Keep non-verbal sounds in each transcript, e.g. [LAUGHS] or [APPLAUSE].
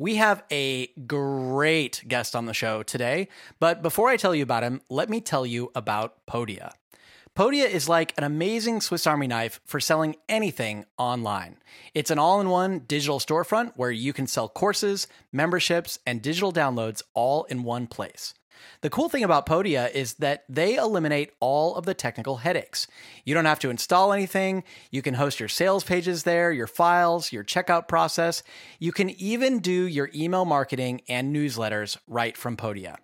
We have a great guest on the show today, but before I tell you about him, let me tell you about Podia. Podia is like an amazing Swiss Army knife for selling anything online. It's an all in one digital storefront where you can sell courses, memberships, and digital downloads all in one place. The cool thing about Podia is that they eliminate all of the technical headaches. You don't have to install anything. You can host your sales pages there, your files, your checkout process. You can even do your email marketing and newsletters right from Podia.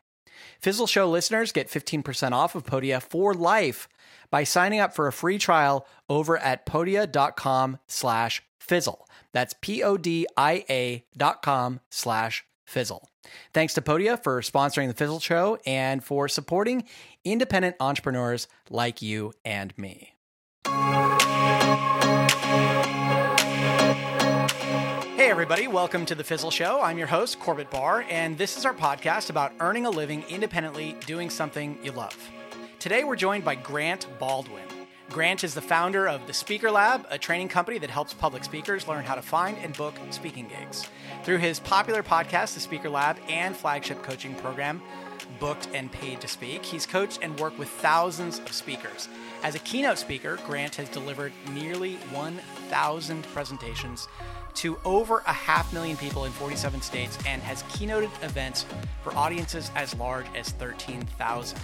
Fizzle Show listeners get 15% off of Podia for life by signing up for a free trial over at podia.com slash fizzle. That's P-O-D-I-A dot com slash fizzle. Thanks to Podia for sponsoring the Fizzle Show and for supporting independent entrepreneurs like you and me. Hey, everybody, welcome to the Fizzle Show. I'm your host, Corbett Barr, and this is our podcast about earning a living independently doing something you love. Today, we're joined by Grant Baldwin. Grant is the founder of the Speaker Lab, a training company that helps public speakers learn how to find and book speaking gigs. Through his popular podcast, The Speaker Lab, and flagship coaching program, Booked and Paid to Speak, he's coached and worked with thousands of speakers. As a keynote speaker, Grant has delivered nearly 1,000 presentations to over a half million people in 47 states and has keynoted events for audiences as large as 13,000.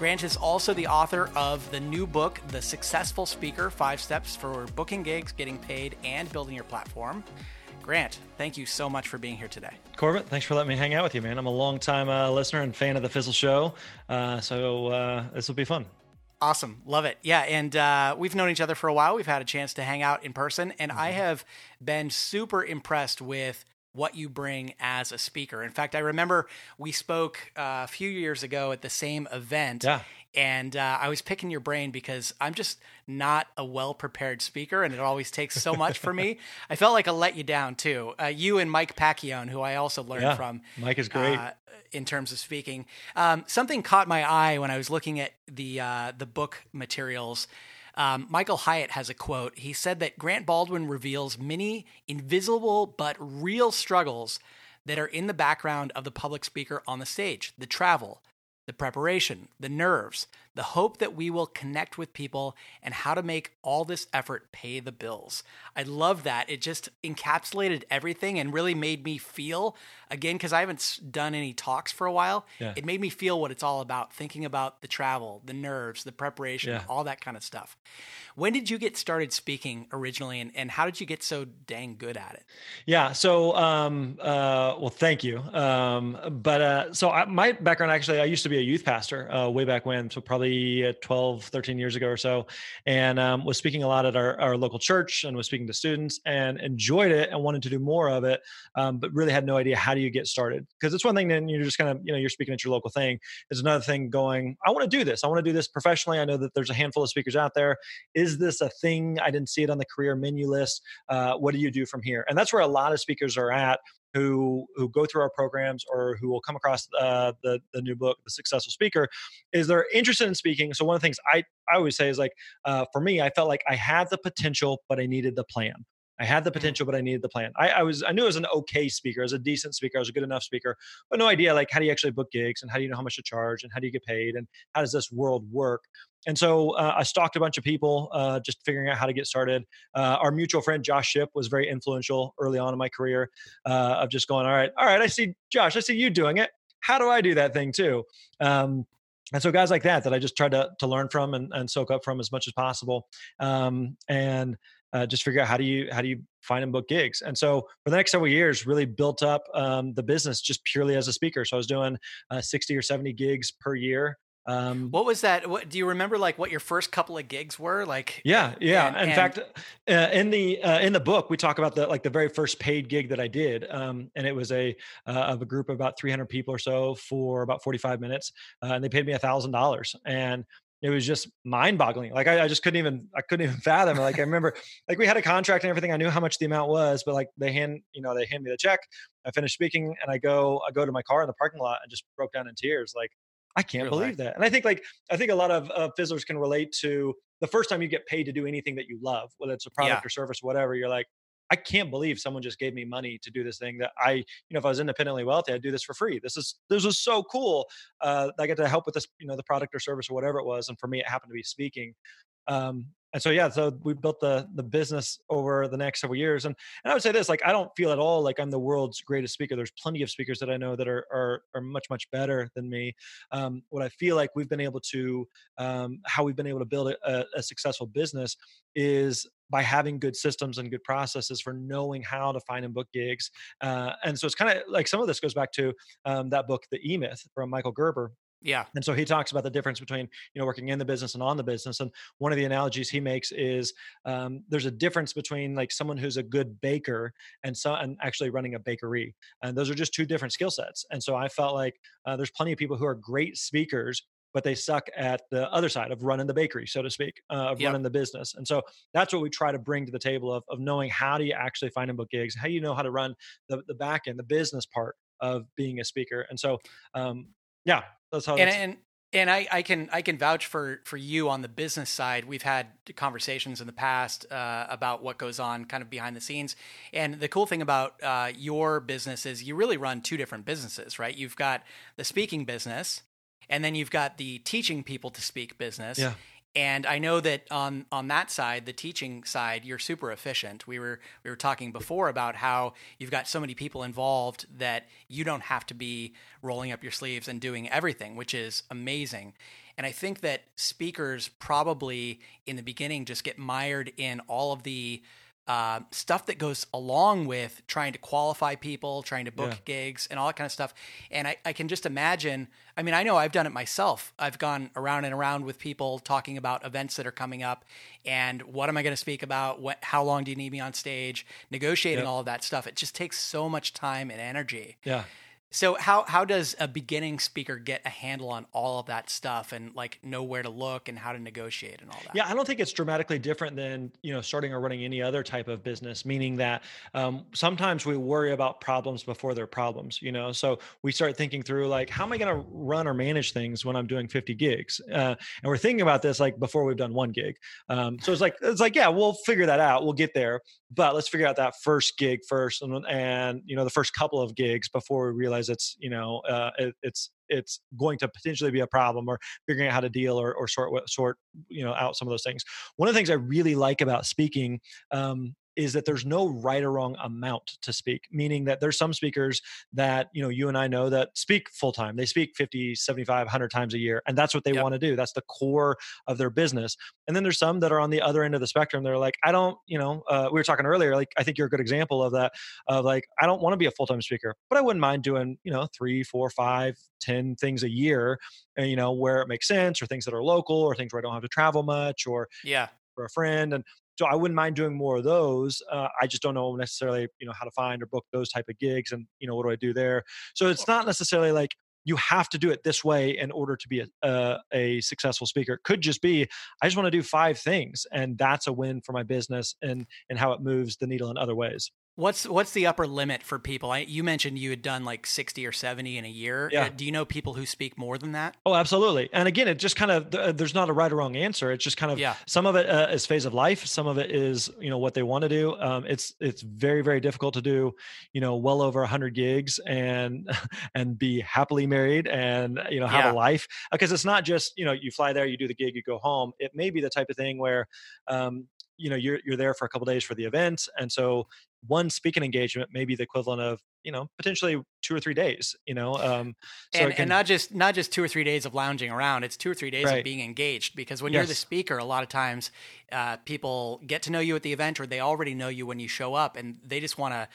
Grant is also the author of the new book, The Successful Speaker Five Steps for Booking Gigs, Getting Paid, and Building Your Platform. Grant, thank you so much for being here today. Corbett, thanks for letting me hang out with you, man. I'm a long time uh, listener and fan of the Fizzle Show. Uh, so uh, this will be fun. Awesome. Love it. Yeah. And uh, we've known each other for a while. We've had a chance to hang out in person. And mm-hmm. I have been super impressed with what you bring as a speaker. In fact, I remember we spoke uh, a few years ago at the same event. Yeah. And uh, I was picking your brain because I'm just not a well prepared speaker, and it always takes so much for me. [LAUGHS] I felt like I let you down too. Uh, you and Mike Pacchione, who I also learned yeah, from. Mike is great uh, in terms of speaking. Um, something caught my eye when I was looking at the uh, the book materials. Um, Michael Hyatt has a quote. He said that Grant Baldwin reveals many invisible but real struggles that are in the background of the public speaker on the stage the travel, the preparation, the nerves, the hope that we will connect with people, and how to make all this effort pay the bills. I love that. It just encapsulated everything and really made me feel, again, because I haven't done any talks for a while, yeah. it made me feel what it's all about, thinking about the travel, the nerves, the preparation, yeah. all that kind of stuff. When did you get started speaking originally, and, and how did you get so dang good at it? Yeah, so, um, uh, well, thank you. Um, but uh, so I, my background actually, I used to be a youth pastor uh, way back when, so probably probably uh, 12, 13 years ago or so, and um, was speaking a lot at our, our local church and was speaking to students and enjoyed it and wanted to do more of it, um, but really had no idea how do you get started. Because it's one thing then you're just kind of, you know, you're speaking at your local thing. It's another thing going, I want to do this. I want to do this professionally. I know that there's a handful of speakers out there. Is this a thing? I didn't see it on the career menu list. Uh, what do you do from here? And that's where a lot of speakers are at who who go through our programs or who will come across uh, the the new book, The Successful Speaker, is they're interested in speaking. So one of the things I I always say is like, uh, for me, I felt like I had the potential, but I needed the plan. I had the mm-hmm. potential, but I needed the plan. I, I, was I knew I was an okay speaker, I was a decent speaker, I was a good enough speaker, but no idea like how do you actually book gigs and how do you know how much to charge and how do you get paid and how does this world work? And so uh, I stalked a bunch of people, uh, just figuring out how to get started. Uh, our mutual friend Josh Shipp was very influential early on in my career uh, of just going, all right, all right, I see Josh, I see you doing it. How do I do that thing too? Um, and so guys like that that I just tried to to learn from and, and soak up from as much as possible. Um, and uh, just figure out how do you how do you find and book gigs. And so for the next several years, really built up um, the business just purely as a speaker. So I was doing uh, 60 or 70 gigs per year. Um, what was that? What do you remember? Like what your first couple of gigs were? Like yeah, yeah. And, in and, fact, uh, in the uh, in the book, we talk about the like the very first paid gig that I did, um, and it was a uh, of a group of about 300 people or so for about 45 minutes, uh, and they paid me a thousand dollars. And it was just mind boggling. Like I, I, just couldn't even, I couldn't [LAUGHS] even fathom. Like I remember, like we had a contract and everything. I knew how much the amount was, but like they hand, you know, they hand me the check. I finished speaking and I go, I go to my car in the parking lot and just broke down in tears. Like I can't Real believe life. that. And I think like, I think a lot of uh, fizzlers can relate to the first time you get paid to do anything that you love, whether it's a product yeah. or service, or whatever. You're like, I can't believe someone just gave me money to do this thing that I, you know, if I was independently wealthy, I'd do this for free. This is this was so cool. Uh, I get to help with this, you know, the product or service or whatever it was. And for me, it happened to be speaking. Um, and so yeah so we built the the business over the next several years and, and i would say this like i don't feel at all like i'm the world's greatest speaker there's plenty of speakers that i know that are are, are much much better than me um, what i feel like we've been able to um, how we've been able to build a, a successful business is by having good systems and good processes for knowing how to find and book gigs uh, and so it's kind of like some of this goes back to um, that book the e-myth from michael gerber yeah. And so he talks about the difference between, you know, working in the business and on the business. And one of the analogies he makes is um, there's a difference between like someone who's a good baker and so and actually running a bakery. And those are just two different skill sets. And so I felt like uh, there's plenty of people who are great speakers but they suck at the other side of running the bakery, so to speak, uh, of yep. running the business. And so that's what we try to bring to the table of, of knowing how do you actually find and book gigs, how do you know how to run the, the back end, the business part of being a speaker. And so, um, yeah, that's how. And, and and I, I can I can vouch for for you on the business side. We've had conversations in the past uh, about what goes on kind of behind the scenes. And the cool thing about uh, your business is you really run two different businesses, right? You've got the speaking business, and then you've got the teaching people to speak business. Yeah. And I know that on on that side, the teaching side, you're super efficient. We were we were talking before about how you've got so many people involved that you don't have to be rolling up your sleeves and doing everything, which is amazing. And I think that speakers probably in the beginning just get mired in all of the uh, stuff that goes along with trying to qualify people, trying to book yeah. gigs, and all that kind of stuff. And I, I, can just imagine. I mean, I know I've done it myself. I've gone around and around with people talking about events that are coming up, and what am I going to speak about? What, how long do you need me on stage? Negotiating all of that stuff. It just takes so much time and energy. Yeah. So how how does a beginning speaker get a handle on all of that stuff and like know where to look and how to negotiate and all that? Yeah, I don't think it's dramatically different than you know starting or running any other type of business. Meaning that um, sometimes we worry about problems before they're problems. You know, so we start thinking through like how am I going to run or manage things when I'm doing 50 gigs, uh, and we're thinking about this like before we've done one gig. Um, so it's like it's like yeah, we'll figure that out. We'll get there, but let's figure out that first gig first, and, and you know the first couple of gigs before we realize realize it's you know uh, it, it's it's going to potentially be a problem or figuring out how to deal or, or sort sort you know out some of those things. One of the things i really like about speaking um, is that there's no right or wrong amount to speak meaning that there's some speakers that you know you and i know that speak full time. They speak 50 75 100 times a year and that's what they yep. want to do. That's the core of their business. And then there's some that are on the other end of the spectrum. They're like i don't you know uh, we were talking earlier like i think you're a good example of that of like i don't want to be a full-time speaker but i wouldn't mind doing you know three four five ten things a year and you know where it makes sense or things that are local or things where i don't have to travel much or yeah. for a friend. And so I wouldn't mind doing more of those. Uh, I just don't know necessarily, you know, how to find or book those type of gigs, and you know, what do I do there? So it's not necessarily like you have to do it this way in order to be a, uh, a successful speaker. It could just be I just want to do five things, and that's a win for my business and and how it moves the needle in other ways. What's what's the upper limit for people? I, you mentioned you had done like sixty or seventy in a year. Yeah. Uh, do you know people who speak more than that? Oh, absolutely. And again, it just kind of there's not a right or wrong answer. It's just kind of yeah. Some of it uh, is phase of life. Some of it is you know what they want to do. Um, it's it's very very difficult to do, you know, well over hundred gigs and [LAUGHS] and be happily married and you know have yeah. a life because it's not just you know you fly there, you do the gig, you go home. It may be the type of thing where um, you know you're you're there for a couple days for the event and so one speaking engagement may be the equivalent of you know potentially two or three days you know um so and, can, and not just not just two or three days of lounging around it's two or three days right. of being engaged because when yes. you're the speaker a lot of times uh, people get to know you at the event or they already know you when you show up and they just want to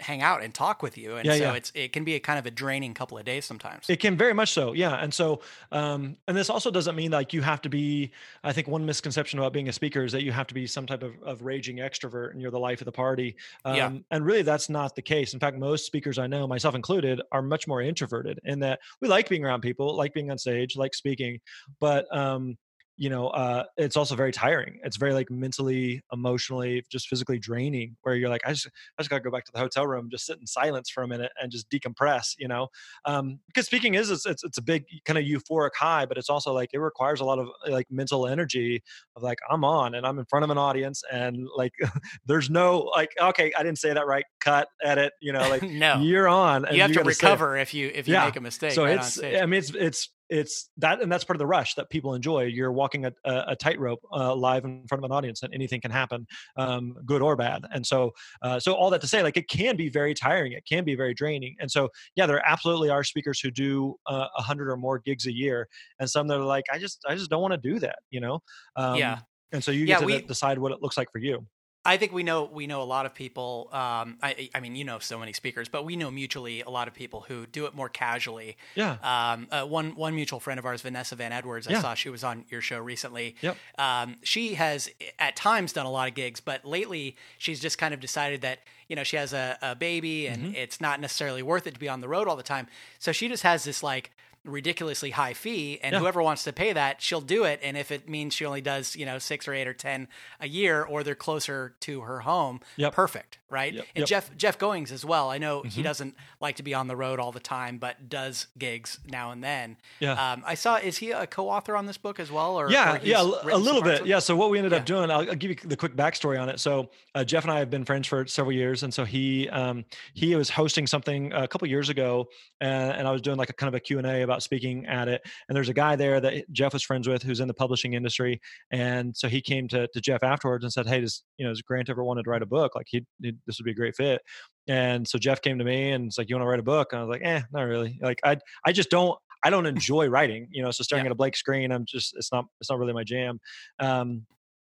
hang out and talk with you. And yeah, so yeah. it's it can be a kind of a draining couple of days sometimes. It can very much so yeah. And so um and this also doesn't mean like you have to be i think one misconception about being a speaker is that you have to be some type of, of raging extrovert and you're the life of the party. Um yeah. and really that's not the case. In fact most speakers i know myself included are much more introverted in that we like being around people like being on stage like speaking. But um you know uh, it's also very tiring. It's very like mentally emotionally just physically draining where you're like i just i just gotta go back to the hotel room just sit in silence for a minute and just decompress you know? Um, because speaking is it's, it's, it's a big kind of euphoric high but it's also like it requires a lot of like mental energy of like i'm on and i'm in front of an audience and like [LAUGHS] there's no like okay i didn't say that right cut edit you know like [LAUGHS] no. You're on you have to recover if you if you yeah. make a mistake so right it's i mean it's it's it's that and that's part of the rush that people enjoy. You're walking a, a, tightrope uh, live in front of an audience and anything can happen um, good or bad. And so uh, so all that to say like it can be very tiring it can be very draining. And so yeah there absolutely are speakers who do uh, a uh, hundred or more gigs a year and some that are like i just i just don't want to do that you know? Um, yeah. and so you get yeah, to we, decide what it looks like for you I think we know we know a lot of people. Um, I, I, mean, you know, so many speakers, but we know mutually a lot of people who do it more casually. Yeah. Um, uh, one one mutual friend of ours, Vanessa Van Edwards, I yeah. saw she was on your show recently. Yep. Um, she has at times done a lot of gigs, but lately she's just kind of decided that you know she has a, a baby and mm-hmm. it's not necessarily worth it to be on the road all the time. So she just has this like ridiculously high fee and yeah. whoever wants to pay that she'll do it and if it means she only does you know six or eight or ten a year or they're closer to her home yep. perfect right yep. and yep. jeff jeff goins as well i know mm-hmm. he doesn't like to be on the road all the time but does gigs now and then yeah um, i saw is he a co-author on this book as well or yeah or yeah a little bit yeah so what we ended yeah. up doing I'll, I'll, give you the quick backstory on it so uh, jeff and i have been friends for several years and so he um, he was hosting something a couple years ago and, and i was doing like a kind of a q&a about speaking at it it. And there's a guy there that Jeff was friends with who's in the publishing industry. And so he came to, to Jeff afterwards and said, Hey, does, you know, does Grant ever wanted to write a book? Like he, this would be a great fit. And so Jeff came to me and it's like, you want to write a book? And I was like, eh, not really. Like I, I just don't, I don't enjoy writing, you know, so staring yeah. at a blank screen, I'm just, it's not, it's not really my jam. Um,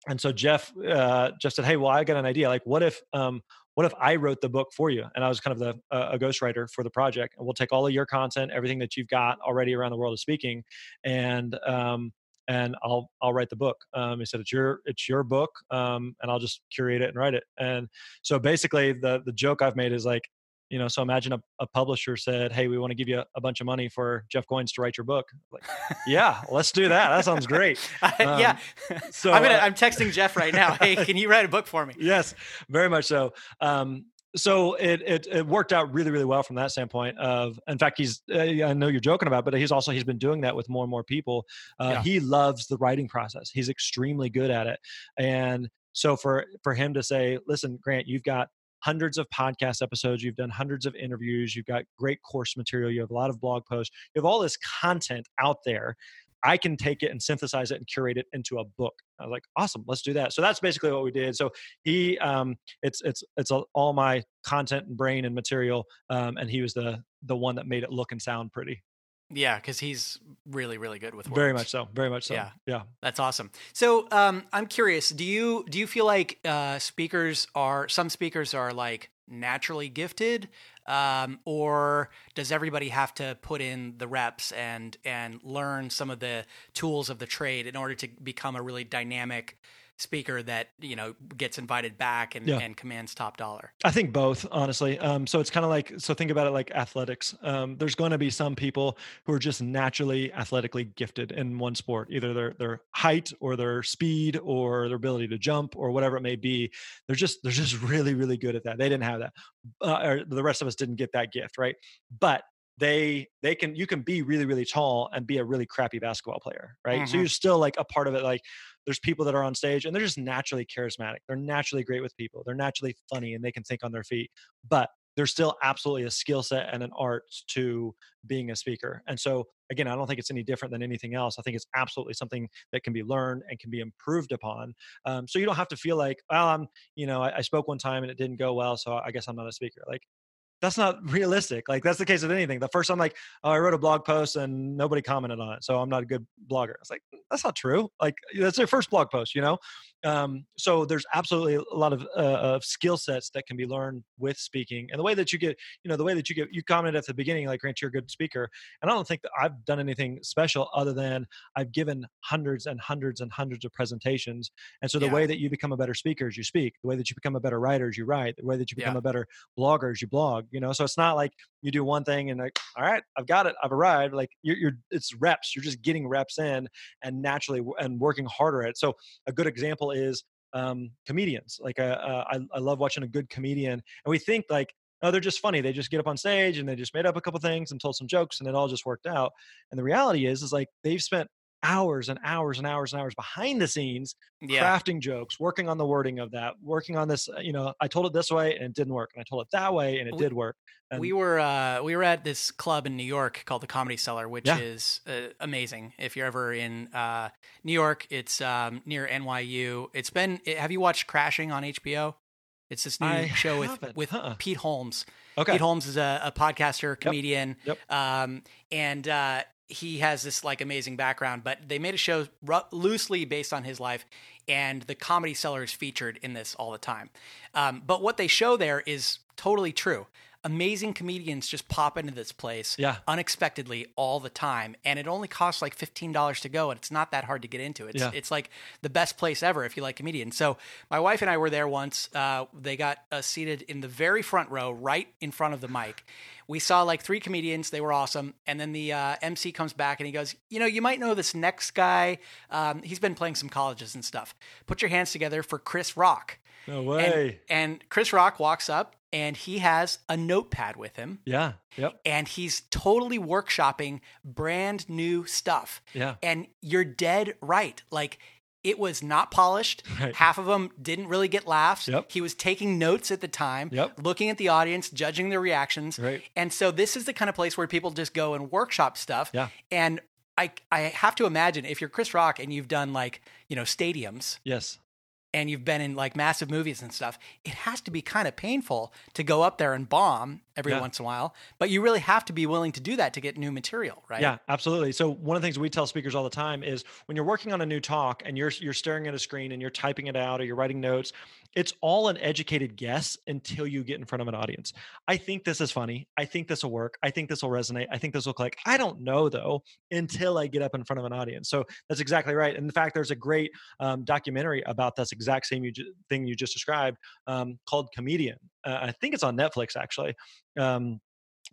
and so Jeff, uh, Jeff said, Hey, well, I got an idea. Like, what if, um, what if I wrote the book for you? And I was kind of the uh, a ghostwriter for the project. And we'll take all of your content, everything that you've got already around the world of speaking, and um, and I'll I'll write the book. Um, he said it's your it's your book, um, and I'll just curate it and write it. And so basically, the the joke I've made is like you know so imagine a, a publisher said hey we want to give you a bunch of money for jeff goins to write your book. Like yeah let's do that. That sounds great. [LAUGHS] Um, yeah. [LAUGHS] So i'm gonna uh, i'm texting jeff right now hey can you write a book for me? Yes very much so. Um, so it, it, it worked out really really well from that standpoint of in fact he's uh, i know you're joking about but he's also he's been doing that with more and more people. Uh, yeah. he loves the writing process. He's extremely good at it. And so for for him to say listen grant you've got hundreds of podcast episodes, you've done hundreds of interviews, you've got great course material, you have a lot of blog posts, you have all this content out there. I can take it and synthesize it and curate it into a book. I was like, awesome, let's do that. So that's basically what we did. So he, um, it's it's it's all my content and brain and material, um, and he was the the one that made it look and sound pretty. Yeah, because he's really, really good with words. Very much so. Very much so. Yeah, yeah. That's awesome. So, um, I'm curious. Do you do you feel like uh, speakers are some speakers are like naturally gifted, um, or does everybody have to put in the reps and and learn some of the tools of the trade in order to become a really dynamic speaker that you know gets invited back and, yeah. and commands top dollar. I think both honestly. Um, so it's kind of like so think about it like athletics. Um, there's going to be some people who are just naturally athletically gifted in one sport either their their height or their speed or their ability to jump or whatever it may be. They're just they're just [LAUGHS] really really good at that. They didn't have that. Uh, or the rest of us didn't get that gift right? But they they can you can be really really tall and be a really crappy basketball player right? Mm-hmm. so you're still like a part of it like there's people that are on stage and they're just naturally charismatic they're naturally great with people they're naturally funny and they can think on their feet but there's still absolutely a skill set and an art to being a speaker and so again i don't think it's any different than anything else i think it's absolutely something that can be learned and can be improved upon um, so you don't have to feel like well i'm you know I, I spoke one time and it didn't go well so i guess i'm not a speaker like that's not [LAUGHS] realistic. Like that's the case with anything. The first I'm like, oh, I wrote a blog post and nobody commented on it, so I'm not a good blogger. It's like that's not true. Like that's their first blog post, you know. um, so there's absolutely a lot of, uh, of skill sets that can be learned with speaking and the way that you get you know the way that you get you commented at the beginning like grant you're a good speaker and i don't think that i've done anything special other than i've given hundreds and hundreds and hundreds of presentations and so the Yeah. way that you become a better speaker is you speak the way that you become a better writer is you write the way that you become Yeah. a better blogger is you blog you know so it's not like you do one thing and like all right i've got it i've arrived like you're, you're it's reps you're just getting reps in and naturally and working harder at it so a good example is um, comedians. Like uh, uh, I, I love watching a good comedian, and we think like, oh, they're just funny. They just get up on stage and they just made up a couple things and told some jokes, and it all just worked out. And the reality is, is like they've spent hours and hours and hours and hours behind the scenes Yeah. crafting jokes working on the wording of that working on this uh, you know i told it this way and it didn't work and i told it that way and it We- did work and we were uh, we were at this club in New York called the Comedy Cellar, which Yeah. is uh, amazing. If you're ever in uh, New York, it's um, near NYU. It's been. Have you watched Crashing on HBO? It's this new I show with haven't. with Uh-uh. Pete Holmes. okay Pete Holmes is a, a podcaster, comedian, Yep. Um, and uh, he has this like amazing background. But they made a show loosely based on his life, and the Comedy Cellar is featured in this all the time. Um, but what they show there is totally true. Amazing comedians just pop into this place Yeah. unexpectedly all the time, and it only costs like fifteen dollars to go, and it's not that hard to get into. It's Yeah. it's like the best place ever if you like comedians. So my wife and I were there once. Uh, they got us seated in the very front row, right in front of the mic. We saw like three comedians; they were awesome. And then the uh, MC comes back and he goes, "You know, you might know this next guy. Um, he's been playing some colleges and stuff. Put your hands together for Chris Rock." no And, way and Chris Rock walks up and he has a notepad with him yeah yep and he's totally workshopping brand new stuff. yeah And you're dead right. Like it was not polished. [LAUGHS] Right. Half of them didn't really get laughs. Yep. He was taking notes at the time, Yep. looking at the audience, judging their reactions. Right. And so this is the kind of place where people just go and workshop stuff. Yeah. And I I have to imagine if you're Chris Rock and you've done like, you know, stadiums yes and you've been in like massive movies and stuff, it has to be kind of painful to go up there and bomb every Yeah. once in a while. But you really have to be willing to do that to get new material, right? Yeah, absolutely. So one of the things we tell speakers all the time is when you're working on a new talk and you're you're staring at a screen and you're typing it out or you're writing notes, it's all an educated guess until you get in front of an audience. I think this is funny. I think this will work. I think this will resonate. I think this will click. I don't know though until I get up in front of an audience. So that's exactly right. And in fact, there's a great um, documentary about this exact same you, ju- thing you just described um, called Comedian. Uh, I think it's on Netflix actually. Um,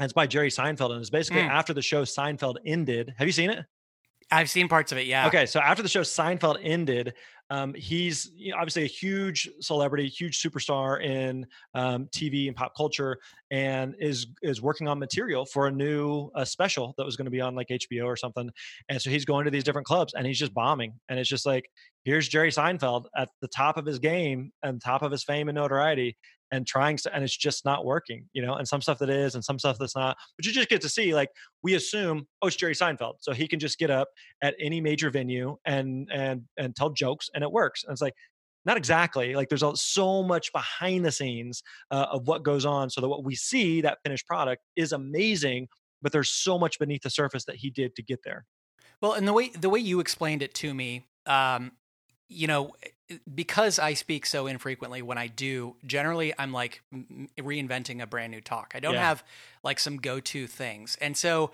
it's by Jerry Seinfeld, and it's basically Mm. after the show Seinfeld ended. Have you seen it? I've seen parts of it. Yeah. Okay, so after the show Seinfeld ended, um, he's you know, obviously a huge celebrity, huge superstar in um, TV and pop culture, and is is working on material for a new uh, special that was going to be on like HBO or something. And so he's going to these different clubs, and he's just bombing. And it's just like, here's Jerry Seinfeld at the top of his game and top of his fame and notoriety, and trying and it's just not working, you know. And some stuff that is, and some stuff that's not. But you just get to see, like, we assume, oh, it's Jerry Seinfeld, so he can just get up at any major venue and and and tell jokes and it works and it's like not exactly like there's so much behind the scenes uh, of what goes on so that what we see that finished product is amazing but there's so much beneath the surface that he did to get there Well, and the way the way you explained it to me, um, you know, because I speak so infrequently, when I do, generally I'm like reinventing a brand new talk. I don't Yeah. have like some go to things, and so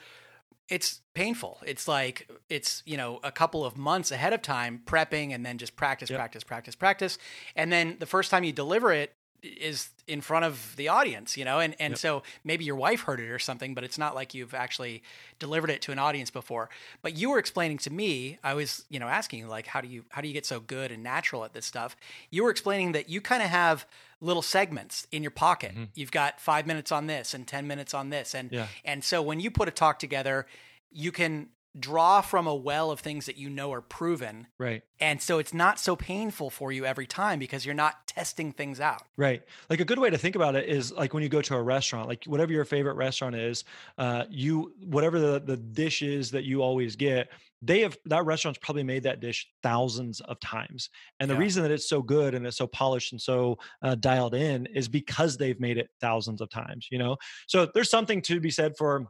it's painful. It's like it's you know a couple of months ahead of time prepping, and then just practice, Yep. practice, practice, practice, and then the first time you deliver it is in front of the audience, you know, and and Yep. so maybe your wife heard it or something, but it's not like you've actually delivered it to an audience before. But you were explaining to me, I was, you know, asking you like how do you how do you get so good and natural at this stuff? You were explaining that you kind of have little segments in your pocket. Mhm. You've got 5 minutes on this and 10 minutes on this and Yeah. and so when you put a talk together, you can draw from a well of things that you know are proven. right And so it's not so painful for you every time because you're not testing things out. Right. Like a good way to think about it is like when you go to a restaurant, like whatever your favorite restaurant is, uh, you whatever the the dish is that you always get, they have that restaurant's probably made that dish thousands of times. And the Yeah. reason that it's so good and it's so polished and so uh, dialed in is because they've made it thousands of times. You know, so there's something to be said for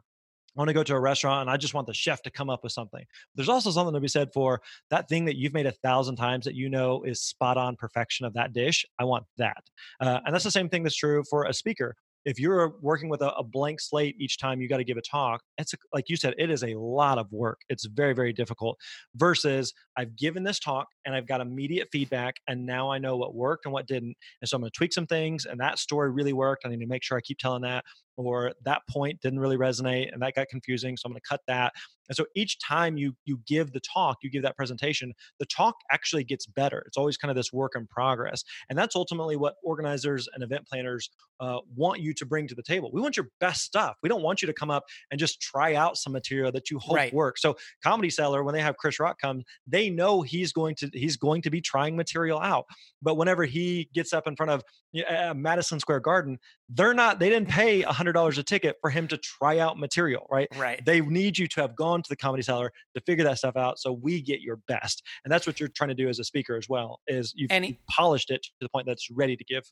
I want to go to a restaurant and I just want the chef to come up with something. There's also something to be said for that thing that you've made a thousand times that you know is spot on perfection of that dish. I want that. Uh, and that's the same thing that's true for a speaker if you're working with a, a blank slate each time you got to give a talk it's a, like you said it is a lot of work it's very very difficult versus i've given this talk and i've got immediate feedback and now i know what worked and what didn't and so i'm going to tweak some things and that story really worked i need to make sure i keep telling that or that point didn't really resonate and that got confusing so i'm going to cut that. And so each time you you give the talk you give that presentation the talk actually gets better. It's always kind of this work in progress and that's ultimately what organizers and event planners uh, want you to bring to the table. We want your best stuff. We don't want you to come up and just try out some material that you hope right. works. So comedy cellar when they have chris rock come they know he's going to he's going to be trying material out. But whenever he gets up in front of uh, madison square garden they're not they didn't pay a $100 a ticket for him to try out material right? Right. They need you to have gone to the comedy cellar to figure that stuff out so we get your best and that's what you're trying to do as a speaker as well is you've, he, you've polished it to the point that's ready to give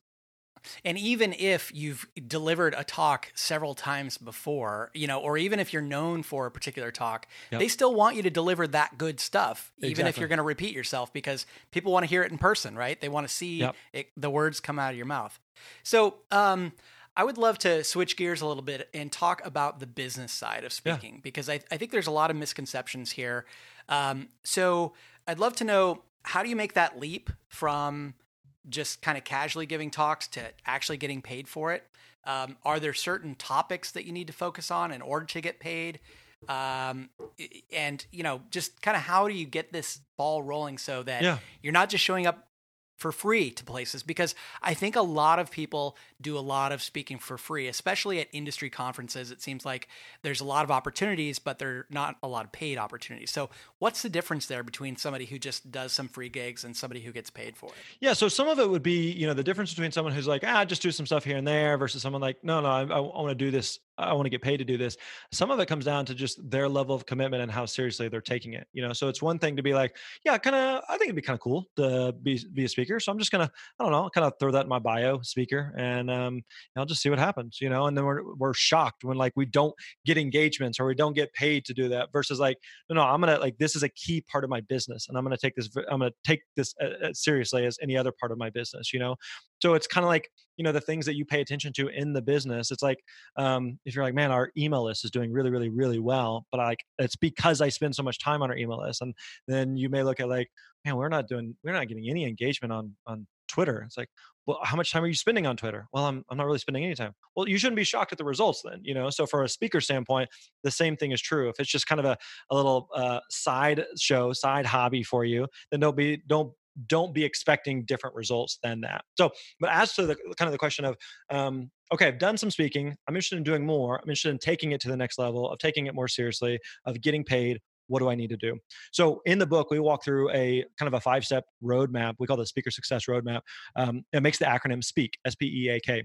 and even if you've delivered a talk several times before, you know, or even if you're known for a particular talk, yep. they still want you to deliver that good stuff, exactly. even if you're going to repeat yourself, because people want to hear it in person, right? They want to see yep. it, the words come out of your mouth. So, um, I would love to switch gears a little bit and talk about the business side of speaking yeah. because I, I, think there's a lot of misconceptions here. Um, so I'd love to know how do you make that leap from just kind of casually giving talks to actually getting paid for it? Um, are there certain topics that you need to focus on in order to get paid? Um, and you know, just kind of how do you get this ball rolling so that yeah. you're not just showing up for free to places because I think a lot of people do a lot of speaking for free, especially at industry conferences. It seems like there's a lot of opportunities, but there are not a lot of paid opportunities. So, what's the difference there between somebody who just does some free gigs and somebody who gets paid for it? Yeah. So, some of it would be, you know, the difference between someone who's like, ah, just do some stuff here and there versus someone like, no, no, I, I want to do this I want to get paid to do this. Some of it comes down to just their level of commitment and how seriously they're taking it. You know, so it's one thing to be like, yeah, kind of, I think it'd be kind of cool to be be a speaker. So I'm just gonna, I don't know, kind of throw that in my bio, speaker, and um, I'll just see what happens. You know, and then we're we're shocked when like we don't get engagements or we don't get paid to do that. Versus like, no, no, I'm gonna like this is a key part of my business, and I'm gonna take this, I'm gonna take this uh, uh seriously as any other part of my business. You know, so it's kind of like you know the things that you pay attention to in the business. It's like um, if you're like, man, our email list is doing really, really, really well, but like it's because I spend so much time on our email list. And then you may look at like, man, we're not doing, we're not getting any engagement on on Twitter. It's like, well, how much time are you spending on Twitter? Well, I'm I'm not really spending any time. Well, you shouldn't be shocked at the results then, you know. So for a speaker standpoint, the same thing is true. If it's just kind of a, a little uh, side show, side hobby for you, then don't be don't don't be expecting different results than that. So, but as to the kind of the question of, um, okay, I've done some speaking. I'm interested in doing more. I'm interested in taking it to the next level, of taking it more seriously, of getting paid. What do I need to do? So, in the book, we walk through a kind of a five step roadmap. We call the Speaker Success Roadmap. Um, it makes the acronym SPEAK, S P E A K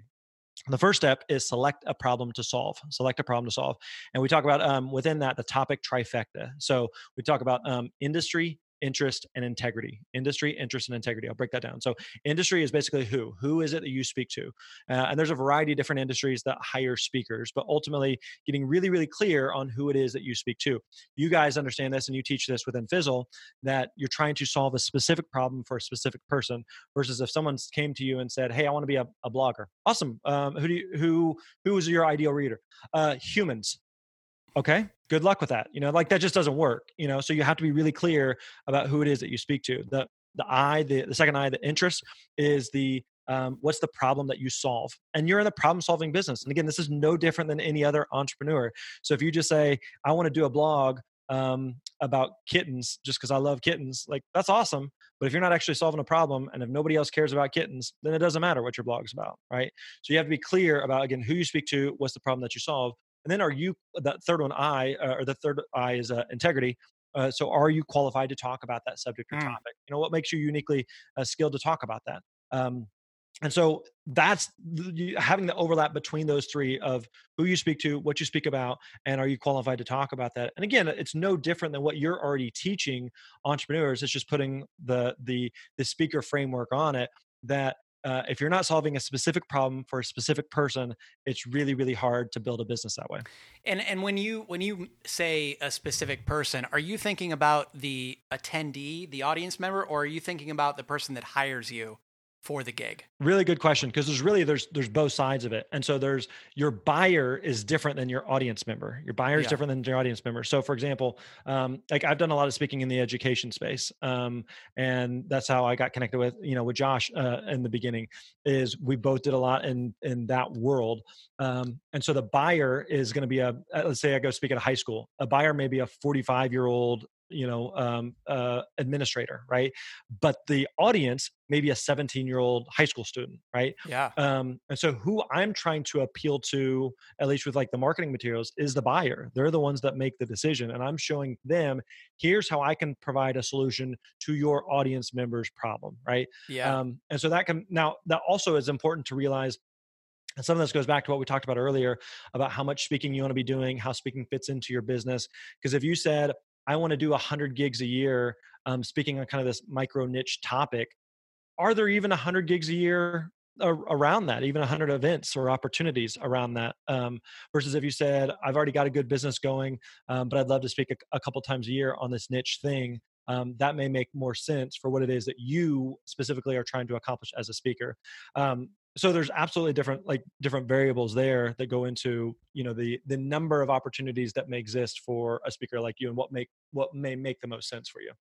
the first step is select a problem to solve select a problem to solve and we talk about um, within that the topic trifecta so we talk about um, industry interest and integrity industry interest and integrity i'll break that down. So industry is basically who who is it that you speak to? Uh, and there's a variety of different industries that hire speakers but ultimately getting really really clear on who it is that you speak to. You guys understand this and you teach this within fizzle that you're trying to solve a specific problem for a specific person versus if someone came to you and said hey i want to be a, a blogger. Awesome um, who do you who who is your ideal reader? Uh, humans okay good luck with that you know like that just doesn't work you know so you have to be really clear about who it is that you speak to. The the eye the, the second eye the interest is the um, what's the problem that you solve and you're in the problem solving business and again this is no different than any other entrepreneur. So if you just say i want to do a blog um, about kittens just because i love kittens like that's awesome but if you're not actually solving a problem and if nobody else cares about kittens then it doesn't matter what your blog's about right? So you have to be clear about again who you speak to what's the problem that you solve and then are you that third one I uh, or the third I is uh, integrity. Uh, so are you qualified to talk about that subject or mm. topic? You know what makes you uniquely uh, skilled to talk about that. Um, and so that's the, having the overlap between those three of who you speak to, what you speak about, and are you qualified to talk about that? And again, it's no different than what you're already teaching entrepreneurs. It's just putting the the the speaker framework on it that uh, if you're not solving a specific problem for a specific person, it's really really hard to build a business that way. And and when you when you say a specific person, are you thinking about the attendee, the audience member, or are you thinking about the person that hires you for the gig? Really good question because there's really there's there's both sides of it. And so there's your buyer is different than your audience member. Your buyer is yeah. different than your audience member. So for example, um, like I've done a lot of speaking in the education space, um, and that's how I got connected with you know with Josh uh, in the beginning. Is we both did a lot in in that world, um, and so the buyer is going to be a uh, let's say I go speak at a high school. A buyer may be a 45 year old you know um, uh, administrator right? But the audience maybe a 17 year old high school student right? Yeah. Um, and so who i'm trying to appeal to at least with like the marketing materials is the buyer. They're the ones that make the decision and i'm showing them here's how i can provide a solution to your audience members problem right? Yeah. Um, and so that can now that also is important to realize and some of this goes back to what we talked about earlier about how much speaking you want to be doing, how speaking fits into your business. Because if you said, I want to do 100 gigs a year, um, speaking on kind of this micro niche topic. Are there even 100 gigs a year around that, even 100 events or opportunities around that. Um, versus if you said, I've already got a good business going, um, but I'd love to speak a, a, couple times a year on this niche thing. Um, that may make more sense for what it is that you specifically are trying to accomplish as a speaker. Um, so there's absolutely different like different variables there that go into you know the the number of opportunities that may exist for a speaker like you and what make what may make the most sense for you.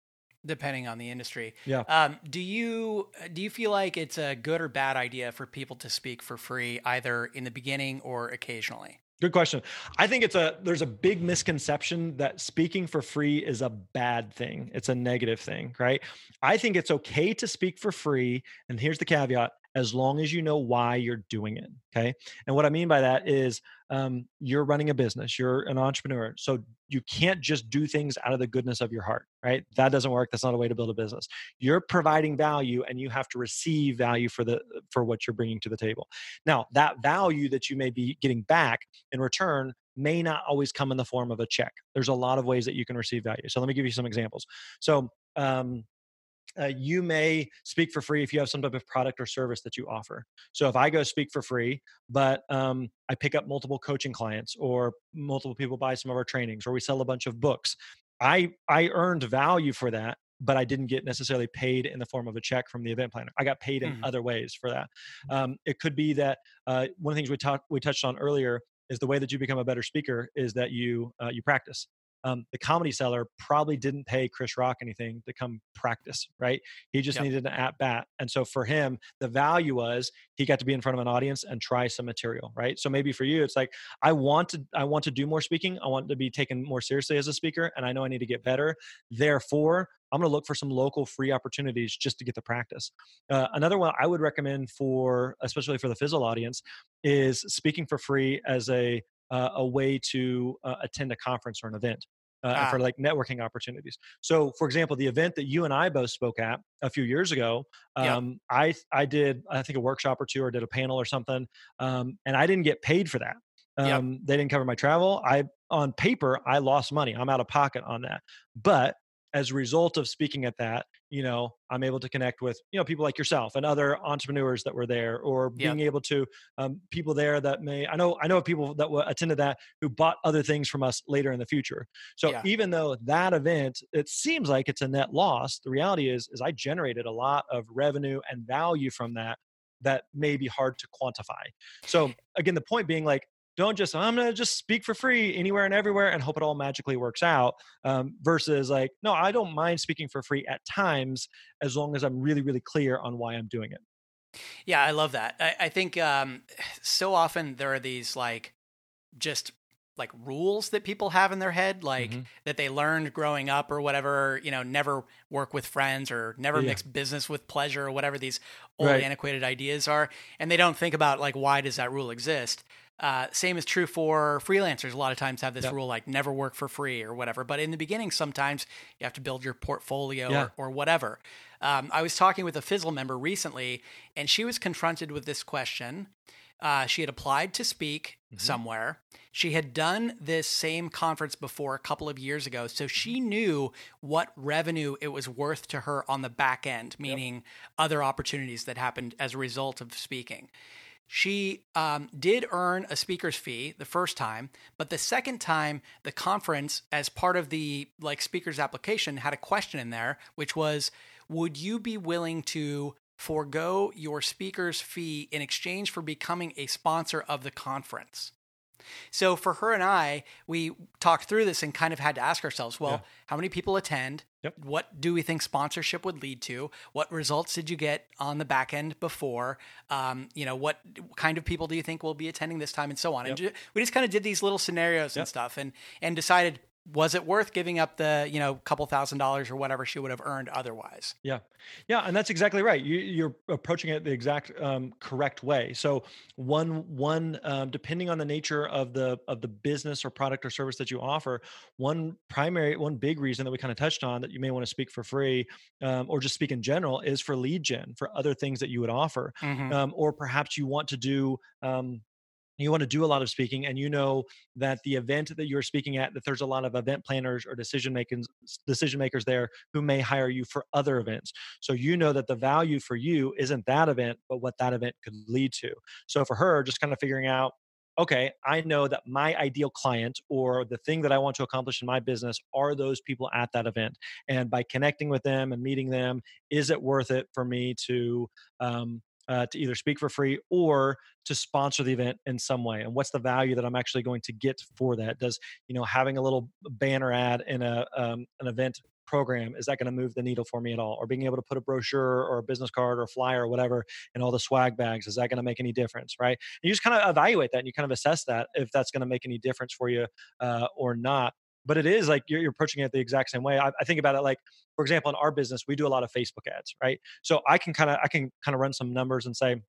Depending on the industry. Yeah. Um, do you do you feel like it's a good or bad idea for people to speak for free either in the beginning or occasionally Good question. I think it's a there's a big misconception that speaking for free is a bad thing. It's a negative thing, right? I think it's okay to speak for free, and here's the caveat: as long as you know why you're doing it. Okay. And what I mean by that is um, you're running a business, you're an entrepreneur. So you can't just do things out of the goodness of your heart, right? That doesn't work. That's not a way to build a business. You're providing value and you have to receive value for the for what you're bringing to the table. Now, that value that you may be getting back in return may not always come in the form of a check. There's a lot of ways that you can receive value. So let me give you some examples. So um, uh, you may speak for free if you have some type of product or service that you offer. So if I go speak for free, but um, I pick up multiple coaching clients or multiple people buy some of our trainings or we sell a bunch of books, I I earned value for that but I didn't get necessarily paid in the form of a check from the event planner. I got paid in mm-hmm. other ways for that. Um, it could be that uh, one of the things we talked we touched on earlier is the way that you become a better speaker is that you uh, you practice um, the comedy cellar probably didn't pay Chris Rock anything to come practice, right? He just yep. needed an at bat. And so for him, the value was he got to be in front of an audience and try some material, right? So maybe for you, it's like, I want to, I want to do more speaking. I want to be taken more seriously as a speaker. And I know I need to get better. Therefore, I'm going to look for some local free opportunities just to get the practice. Uh, another one I would recommend for, especially for the Fizzle audience, is speaking for free as a uh, a way to uh, attend a conference or an event. Uh, ah. for like networking opportunities. So, for example, the event that you and I both spoke at a few years ago, um, yep. I I did I think a workshop or two or did a panel or something, um, and I didn't get paid for that. Um, yep. They didn't cover my travel. I on paper I lost money. I'm out of pocket on that, but as a result of speaking at that, you know, I'm able to connect with, you know, people like yourself and other entrepreneurs that were there or being able to um, people there that may, I know, I know people that attended that who bought other things from us later in the future. So yeah. even though that event, it seems like it's a net loss, the reality is, is I generated a lot of revenue and value from that that may be hard to quantify. So again, the point being like, don't just i'm to just speak for free anywhere and everywhere and hope it all magically works out um, versus like no i don't mind speaking for free at times as long as i'm really really clear on why i'm doing it yeah i love that i, I think um, [SIGHS] so often there are these like just like rules that people have in their head like mm-hmm. that they learned growing up or whatever you know never work with friends or never yeah. mix business with pleasure or whatever these old right. antiquated ideas are and they don't think about like why does that rule exist uh, same is true for freelancers. A lot of times have this yep. rule like never work for free or whatever. But in the beginning, sometimes you have to build your portfolio yeah. or, or, whatever. Um, I was talking with a Fizzle member recently, and she was confronted with this question uh, she had applied to speak mm-hmm. somewhere. She had done this same conference before a couple of years ago, so she knew what revenue it was worth to her on the back end, meaning yep. other opportunities that happened as a result of speaking. She um, did earn a speaker's fee the first time, but the second time, the conference, as part of the like speaker's application, had a question in there, which was, "Would you be willing to forego your speaker's fee in exchange for becoming a sponsor of the conference?" So for her and I, we talked through this and kind of had to ask ourselves, well, yeah. how many people attend? Yep. What do we think sponsorship would lead to? What results did you get on the back end before? Um, you know, what kind of people do you think will be attending this time, and so on? Yep. And we just kind of did these little scenarios yep. and stuff, and and decided was it worth giving up the you know couple thousand dollars or whatever she would have earned otherwise? Yeah. Yeah and that's exactly right. You, are approaching it the exact um, correct way. So one one um, depending on the nature of the of the business or product or service that you offer one primary one big reason that we kind of touched on that you may want to speak for free um, or just speak in general is for lead gen for other things that you would offer. Mm-hmm. Um, or perhaps you want to do um, you want to do a lot of speaking and you know that the event that you're speaking at that there's a lot of event planners or decision makers decision makers there who may hire you for other events. So you know that the value for you isn't that event but what that event could lead to. So for her just kind of figuring out okay i know that my ideal client or the thing that i want to accomplish in my business are those people at that event and by connecting with them and meeting them is it worth it for me to um, uh, to either speak for free or to sponsor the event in some way and what's the value that i'm actually going to get for that? Does you know having a little banner ad in a um, an event program is that going to move the needle for me at all? Or being able to put a brochure or a business card or a flyer or whatever in all the swag bags is that going to make any difference right? And you just kind of evaluate that and you kind of assess that if that's going to make any difference for you uh, or not but it is like you're, you're approaching it the exact same way I, I, think about it like for example in our business we do a lot of facebook ads right? So i can kind of i can kind of run some numbers and say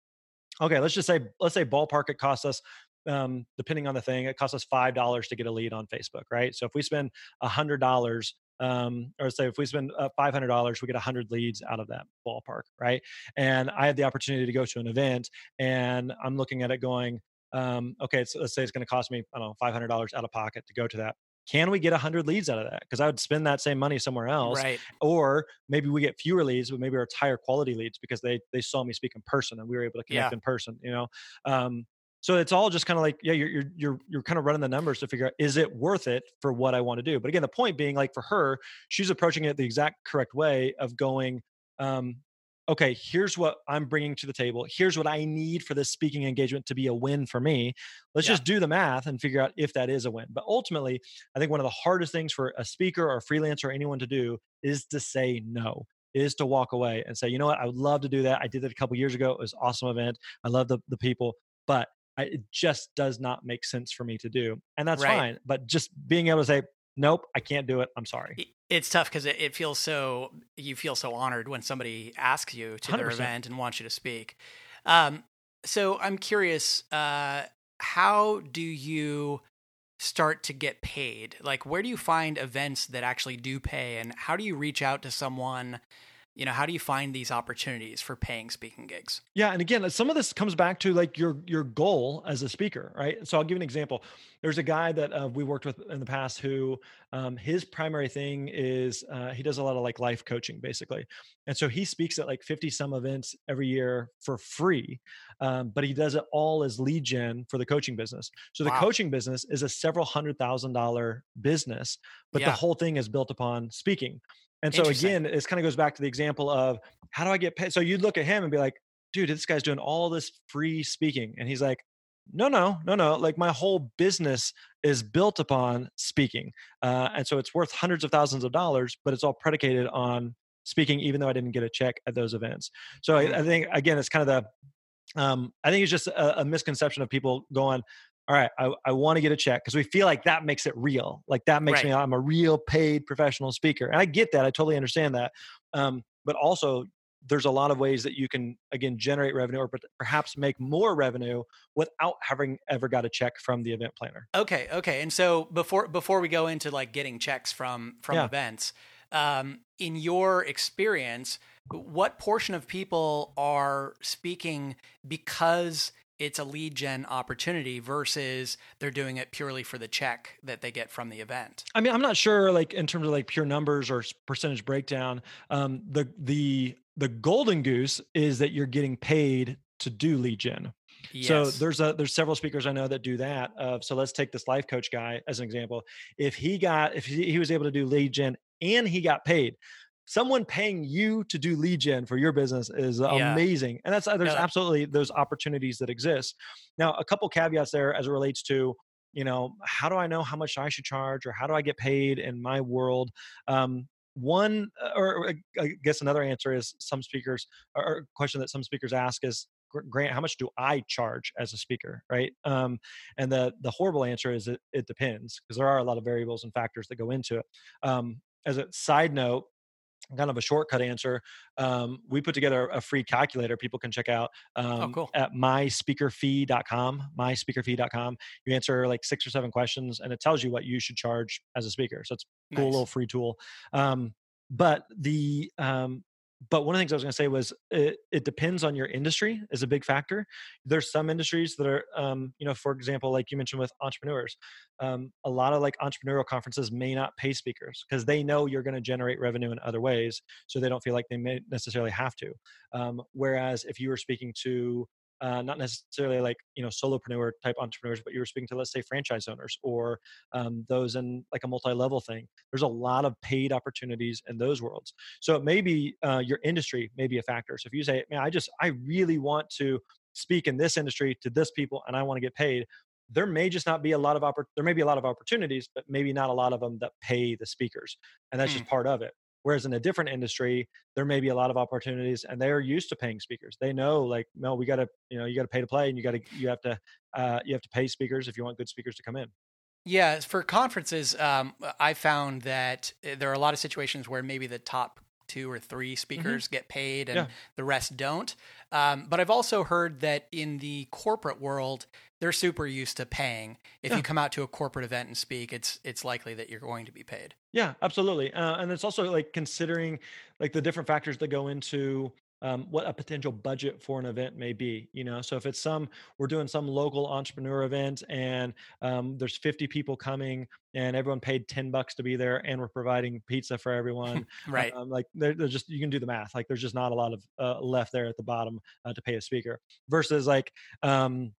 okay let's just say let's say ballpark it costs us um, depending on the thing it costs us five dollars to get a lead on facebook right? So if we spend a hundred dollars um, or say if we spend uh, $500 we get a 100 leads out of that ballpark right? And i have the opportunity to go to an event and i'm looking at it going um, okay so let's say it's going to cost me i don't know $500 out of pocket to go to that can we get 100 leads out of that because i would spend that same money somewhere else right. or maybe we get fewer leads but maybe it's higher quality leads because they they saw me speak in person and we were able to connect yeah. in person you know um, so it's all just kind of like yeah you're, you're you're you're kind of running the numbers to figure out is it worth it for what i want to do but again the point being like for her she's approaching it the exact correct way of going um, okay, here's what I'm bringing to the table. Here's what I need for this speaking engagement to be a win for me. Let's yeah. just do the math and figure out if that is a win. But ultimately, I think one of the hardest things for a speaker or a freelancer or anyone to do is to say no is to walk away and say, you know what, I would love to do that. I did it a couple years ago. It was awesome event. I love the, the people, but I, it just does not make sense for me to do. And that's right. fine. But just being able to say, nope, I can't do it. I'm sorry. It's tough because it, it, feels so, you feel so honored when somebody asks you to 100%. their event and wants you to speak. Um, so I'm curious, uh, how do you start to get paid? Like, where do you find events that actually do pay? And how do you reach out to someone you know how do you find these opportunities for paying speaking gigs? Yeah and again some of this comes back to like your your goal as a speaker right? So i'll give an example. There's a guy that uh, we worked with in the past who um, his primary thing is uh, he does a lot of like life coaching basically. And so he speaks at like 50 some events every year for free um, but he does it all as lead gen for the coaching business. So the wow. coaching business is a several hundred thousand dollar business but yeah. the whole thing is built upon speaking and so again, this kind of goes back to the example of how do I get paid? So you'd look at him and be like, dude, this guy's doing all this free speaking. And he's like, no, no, no, no. Like my whole business is built upon speaking. Uh, and so it's worth hundreds of thousands of dollars, but it's all predicated on speaking, even though I didn't get a check at those events. So I, I mm-hmm. think, again, it's kind of the, um, I think it's just a, a misconception of people going, all right, I, I want to get a check because we feel like that makes it real. Like that makes right. me, I'm a real paid professional speaker. And I get that. I totally understand that. Um, but also, there's a lot of ways that you can, again, generate revenue or perhaps make more revenue without having ever got a check from the event planner. Okay. Okay. And so before, before we go into like getting checks from, from yeah. events, um, in your experience, what portion of people are speaking because it's a lead gen opportunity versus they're doing it purely for the check that they get from the event. I mean, I'm not sure, like in terms of like pure numbers or percentage breakdown. Um, the the the golden goose is that you're getting paid to do lead gen. Yes. So there's a there's several speakers I know that do that. Uh, so let's take this life coach guy as an example. If he got if he, he was able to do lead gen and he got paid, someone paying you to do lead gen for your business is yeah. amazing and that's there's yeah. absolutely those opportunities that exist. Now a couple caveats there as it relates to you know how do i know how much i should charge or how do i get paid in my world? Um, one uh, or i guess another answer is some speakers or question that some speakers ask is grant how much do i charge as a speaker? Right? Um, and the the horrible answer is it, it depends because there are a lot of variables and factors that go into it. Um, as a side note kind of a shortcut answer. Um, we put together a free calculator people can check out oh, um, oh, cool. at myspeakerfee.com. Myspeakerfee.com. You answer like six or seven questions, and it tells you what you should charge as a speaker. So it's a cool nice. little free tool. Um, but the um, but one of the things I was going to say was it, it, depends on your industry is a big factor. There's some industries that are, um, you know, for example, like you mentioned with entrepreneurs, um, a lot of like entrepreneurial conferences may not pay speakers because they know you're going to generate revenue in other ways, so they don't feel like they may necessarily have to. Um, whereas if you were speaking to uh, not necessarily like you know solopreneur type entrepreneurs but you were speaking to let's say franchise owners or um, those in like a multi-level thing there's a lot of paid opportunities in those worlds. So it may be uh, your industry may be a factor. So if you say man i just i really want to speak in this industry to this people and i want to get paid there may just not be a lot of oppor- there may be a lot of opportunities but maybe not a lot of them that pay the speakers and that's mm. just part of it Whereas in a different industry, there may be a lot of opportunities, and they're used to paying speakers. They know, like, no, we got to, you know, you got to pay to play, and you got to, you have to, uh, you have to pay speakers if you want good speakers to come in. Yeah, for conferences, um, I found that eh, there are a lot of situations where maybe the top two or three mm-hmm. speakers mm-hmm. get paid and yeah. the rest don't. Um, but I've also heard that in the corporate world, they're super used to paying. If yeah. you come out to a corporate event and speak, it's it's likely that you're going to be paid. Yeah, absolutely. Uh, and it's also like considering like the different factors that go into um, what a potential budget for an event may be you know? So if it's some we're doing some local entrepreneur event and um, there's 50 people coming and everyone paid 10 bucks to be there and we're providing pizza for everyone [LAUGHS] right. um, like they're, they're, just you can do the math like there's just not a lot of uh, left there at the bottom uh, to pay a speaker versus like um,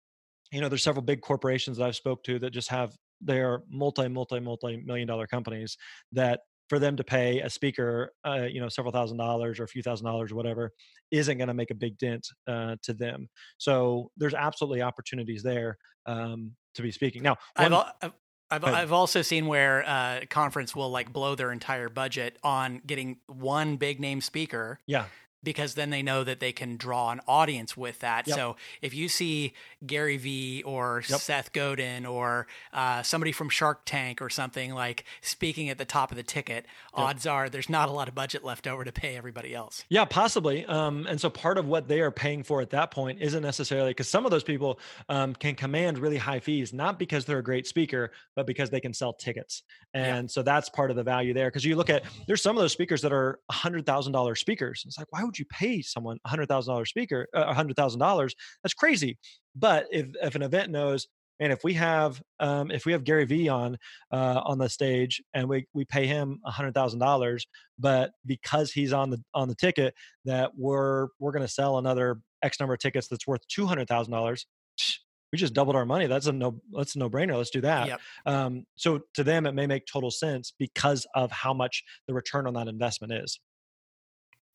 you know there's several big corporations that i've spoke to that just have they are multi multi multi million dollar companies that for them to pay a speaker uh, you know several thousand dollars or a few thousand dollars or whatever isn't going to make a big dent uh, to them. So there's absolutely opportunities there um, to be speaking. Now one, I've, I've, I've also seen where uh, conference will like blow their entire budget on getting one big name speaker yeah because then they know that they can draw an audience with that. Yep. So if you see Gary Vee or yep. Seth Godin or uh, somebody from Shark Tank or something like speaking at the top of the ticket, yep. odds are there's not a lot of budget left over to pay everybody else. Yeah, possibly. Um, and so part of what they are paying for at that point isn't necessarily because some of those people um, can command really high fees, not because they're a great speaker, but because they can sell tickets. And so that's part of the value there. Because you look at there's some of those speakers that are hundred thousand dollar speakers. It's like why would you pay someone a hundred thousand dollar speaker uh, a hundred thousand dollars? That's crazy. But if if an event knows, and if we have um, if we have Gary Vee on uh, on the stage and we we pay him a hundred thousand dollars, but because he's on the on the ticket, that we're we're going to sell another X number of tickets that's worth two hundred thousand dollars. We just doubled our money. That's a no. That's a no brainer. Let's do that. Yep. Um, so to them, it may make total sense because of how much the return on that investment is.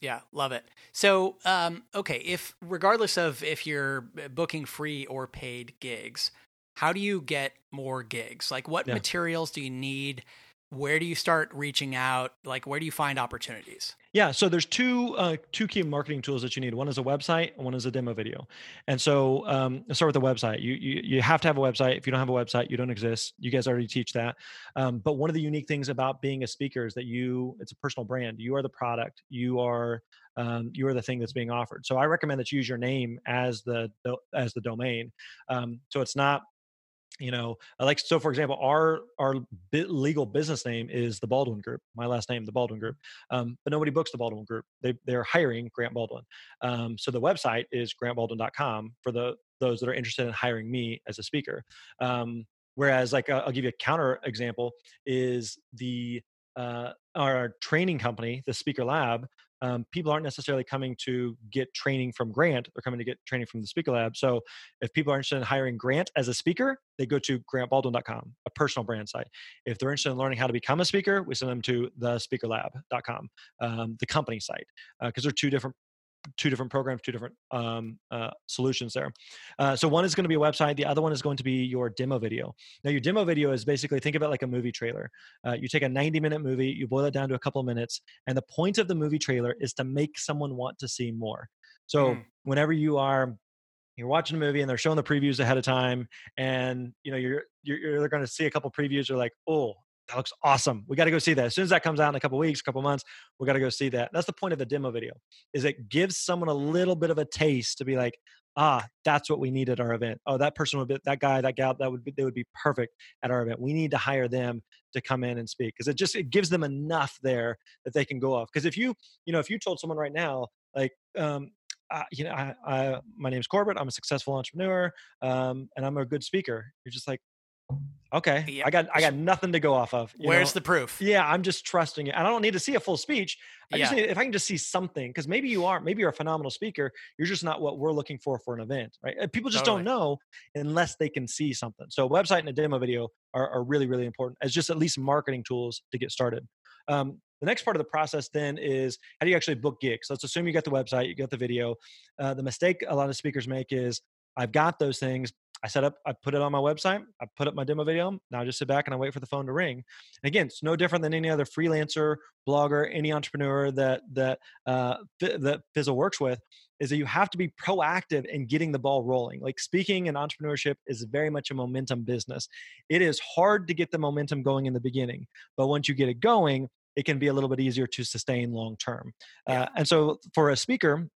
Yeah, love it. So, um, okay, if regardless of if you're booking free or paid gigs, how do you get more gigs? Like, what yeah. materials do you need? Where do you start reaching out? Like where do you find opportunities? Yeah so there's two uh, two key marketing tools that you need. One is a website one is a demo video. And so um, let's start with the website. You, you you have to have a website. If you don't have a website you don't exist. You guys already teach that. Um, but one of the unique things about being a speaker is that you it's a personal brand. You are the product. You are um, you are the thing that's being offered. So i recommend that you use your name as the as the domain. Um, so it's not you know like so for example our our legal business name is the baldwin group my last name the baldwin group um, but nobody books the baldwin group they, they're hiring grant baldwin um, so the website is grantbaldwin.com for the those that are interested in hiring me as a speaker um, whereas like uh, i'll give you a counter example is the uh, our training company the speaker lab um, people aren't necessarily coming to get training from Grant. They're coming to get training from the Speaker Lab. So if people are interested in hiring Grant as a speaker, they go to grantbaldwin.com, a personal brand site. If they're interested in learning how to become a speaker, we send them to thespeakerlab.com, um, the company site, because uh, they're two different two different programs, two different um, uh, solutions there. Uh, so one is going to be a website. The other one is going to be your demo video. Now your demo video is basically think of it like a movie trailer. Uh, you take a 90 minute movie, you boil it down to a couple minutes, and the point of the movie trailer is to make someone want to see more. So mm. whenever you are you're watching a movie and they're showing the previews ahead of time and you know you're you're, you're going to see a couple previews you're like oh that looks awesome. We got to go see that. As soon as that comes out in a couple weeks, a couple months, we got to go see that. That's the point of the demo video. Is it gives someone a little bit of a taste to be like, ah, that's what we need at our event. Oh, that person would be that guy, that gal, that would be they would be perfect at our event. We need to hire them to come in and speak because it just it gives them enough there that they can go off. Because if you you know if you told someone right now like um, uh, you know, I, I, my name's Corbett. I'm a successful entrepreneur, um, and I'm a good speaker. You're just like, Okay, yeah. I got I got nothing to go off of. Where's know? the proof? Yeah, I'm just trusting it, and I don't need to see a full speech. I yeah. just need, if I can just see something, because maybe you are, maybe you're a phenomenal speaker. You're just not what we're looking for for an event, right? People just totally. don't know unless they can see something. So, a website and a demo video are, are really really important as just at least marketing tools to get started. Um, the next part of the process then is how do you actually book gigs? Let's assume you got the website, you got the video. Uh, the mistake a lot of speakers make is I've got those things, I set up, I put it on my website, I put up my demo video. Now I just sit back and I wait for the phone to ring. And again, it's no different than any other freelancer, blogger, any entrepreneur that that uh, that Fizzle works with. Is that you have to be proactive in getting the ball rolling. Like speaking and entrepreneurship is very much a momentum business. It is hard to get the momentum going in the beginning, but once you get it going, it can be a little bit easier to sustain long term. Yeah. Uh, and so for a speaker,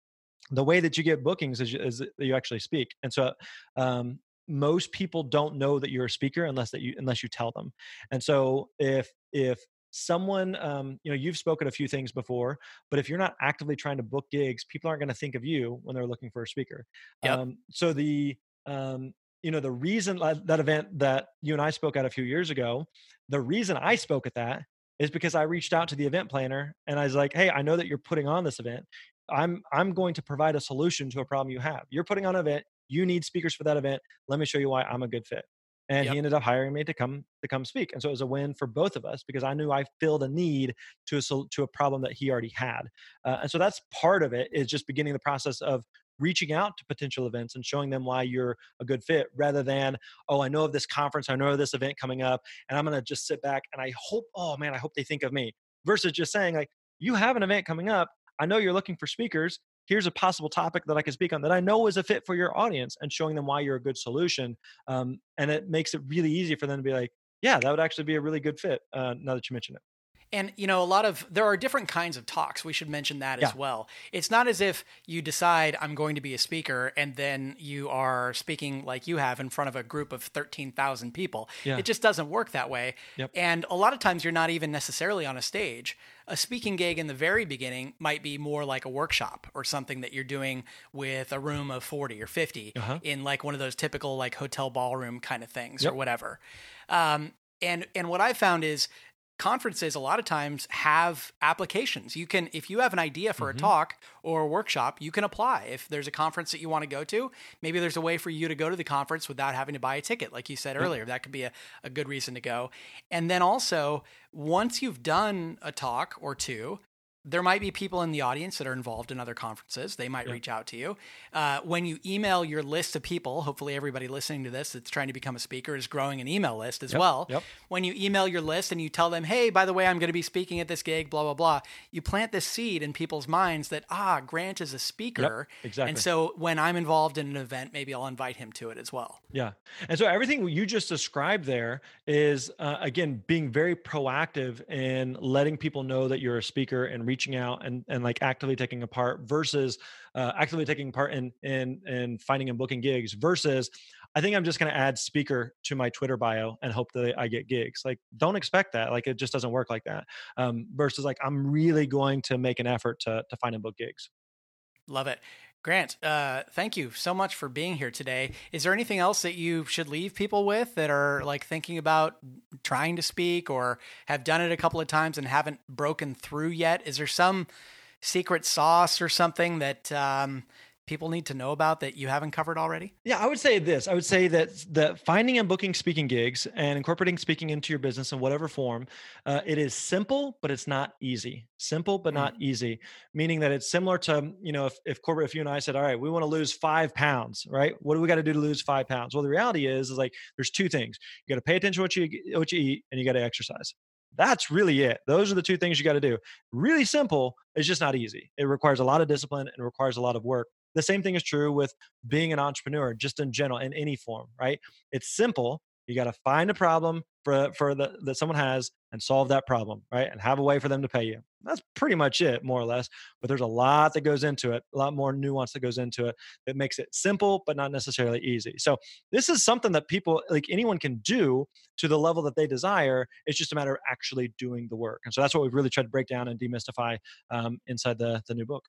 the way that you get bookings is, is that you actually speak. And so um, most people don't know that you're a speaker unless that you unless you tell them. And so if if someone um, you know you've spoken a few things before but if you're not actively trying to book gigs people aren't going to think of you when they're looking for a speaker. Yep. Um, so the um, you know the reason that event that you and i spoke at a few years ago the reason i spoke at that is because i reached out to the event planner and i was like hey i know that you're putting on this event. I'm i'm going to provide a solution to a problem you have. You're putting on an event you need speakers for that event. Let me show you why I'm a good fit. And yep. he ended up hiring me to come to come speak. And so it was a win for both of us because I knew I filled a need to a to a problem that he already had. Uh, and so that's part of it is just beginning the process of reaching out to potential events and showing them why you're a good fit rather than oh i know of this conference i know of this event coming up and i'm going to just sit back and i hope oh man i hope they think of me versus just saying like you have an event coming up i know you're looking for speakers here's a possible topic that I can speak on that I know is a fit for your audience and showing them why you're a good solution. Um, and it makes it really easy for them to be like, yeah, that would actually be a really good fit uh, now that you mention it. And you know, a lot of there are different kinds of talks. We should mention that yeah. as well. It's not as if you decide I'm going to be a speaker and then you are speaking like you have in front of a group of 13,000 people. Yeah. It just doesn't work that way. Yep. And a lot of times you're not even necessarily on a stage. A speaking gig in the very beginning might be more like a workshop or something that you're doing with a room of 40 or 50 uh-huh. in like one of those typical like hotel ballroom kind of things yep. or whatever. Um, and and what I found is conferences a lot of times have applications. You can if you have an idea for mm-hmm. a talk or a workshop you can apply. If there's a conference that you want to go to maybe there's a way for you to go to the conference without having to buy a ticket like you said earlier. That could be a, a good reason to go. And then also once you've done a talk or two there might be people in the audience that are involved in other conferences. They might yep. reach out to you. Uh, when you email your list of people, hopefully everybody listening to this that's trying to become a speaker is growing an email list as yep. well. Yep. When you email your list and you tell them, hey, by the way, I'm going to be speaking at this gig, blah, blah, blah, you plant this seed in people's minds that, ah, Grant is a speaker. exactly. And so when I'm involved in an event, maybe I'll invite him to it as well. Yeah. And so everything you just described there is, uh, again, being very proactive in letting people know that you're a speaker and reaching out and, and and like actively taking a part versus uh, actively taking part in in in finding and booking gigs versus I think I'm just going to add speaker to my Twitter bio and hope that I get gigs. Like, don't expect that. Like, it just doesn't work like that. Um, versus like, I'm really going to make an effort to to find and book gigs. Love it. Grant, uh, thank you so much for being here today. Is there anything else that you should leave people with that are like thinking about trying to speak or have done it a couple of times and haven't broken through yet? Is there some secret sauce or something that um, people need to know about that you haven't covered already? Yeah, I would say this. I would say that the finding and booking speaking gigs and incorporating speaking into your business in whatever form, uh, it is simple, but it's not easy. Simple, but not mm-hmm. easy. Meaning that it's similar to you know if if Corbett, if you and I said, all right, we want to lose five pounds, right? What do we got to do to lose five pounds? Well, the reality is, is like there's two things. You got to pay attention to what you what you eat, and you got to exercise. That's really it. Those are the two things you got to do. Really simple. It's just not easy. It requires a lot of discipline and requires a lot of work. The same thing is true with being an entrepreneur, just in general, in any form, right? It's simple. You got to find a problem for for the that someone has and solve that problem, right? And have a way for them to pay you. That's pretty much it, more or less. But there's a lot that goes into it, a lot more nuance that goes into it that makes it simple, but not necessarily easy. So this is something that people, like anyone, can do to the level that they desire. It's just a matter of actually doing the work. And so that's what we've really tried to break down and demystify um, inside the the new book.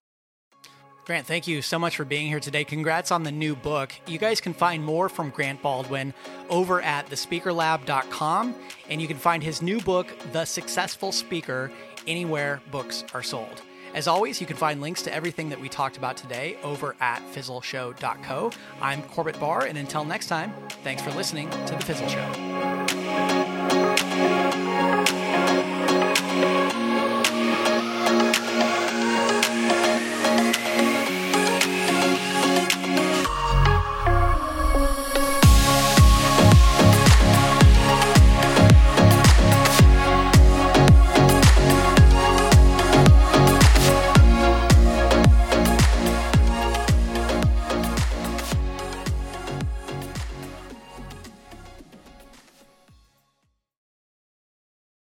Grant, thank you so much for being here today. Congrats on the new book. You guys can find more from Grant Baldwin over at thespeakerlab.com, and you can find his new book, The Successful Speaker, anywhere books are sold. As always, you can find links to everything that we talked about today over at fizzleshow.co. I'm Corbett Barr, and until next time, thanks for listening to The Fizzle Show.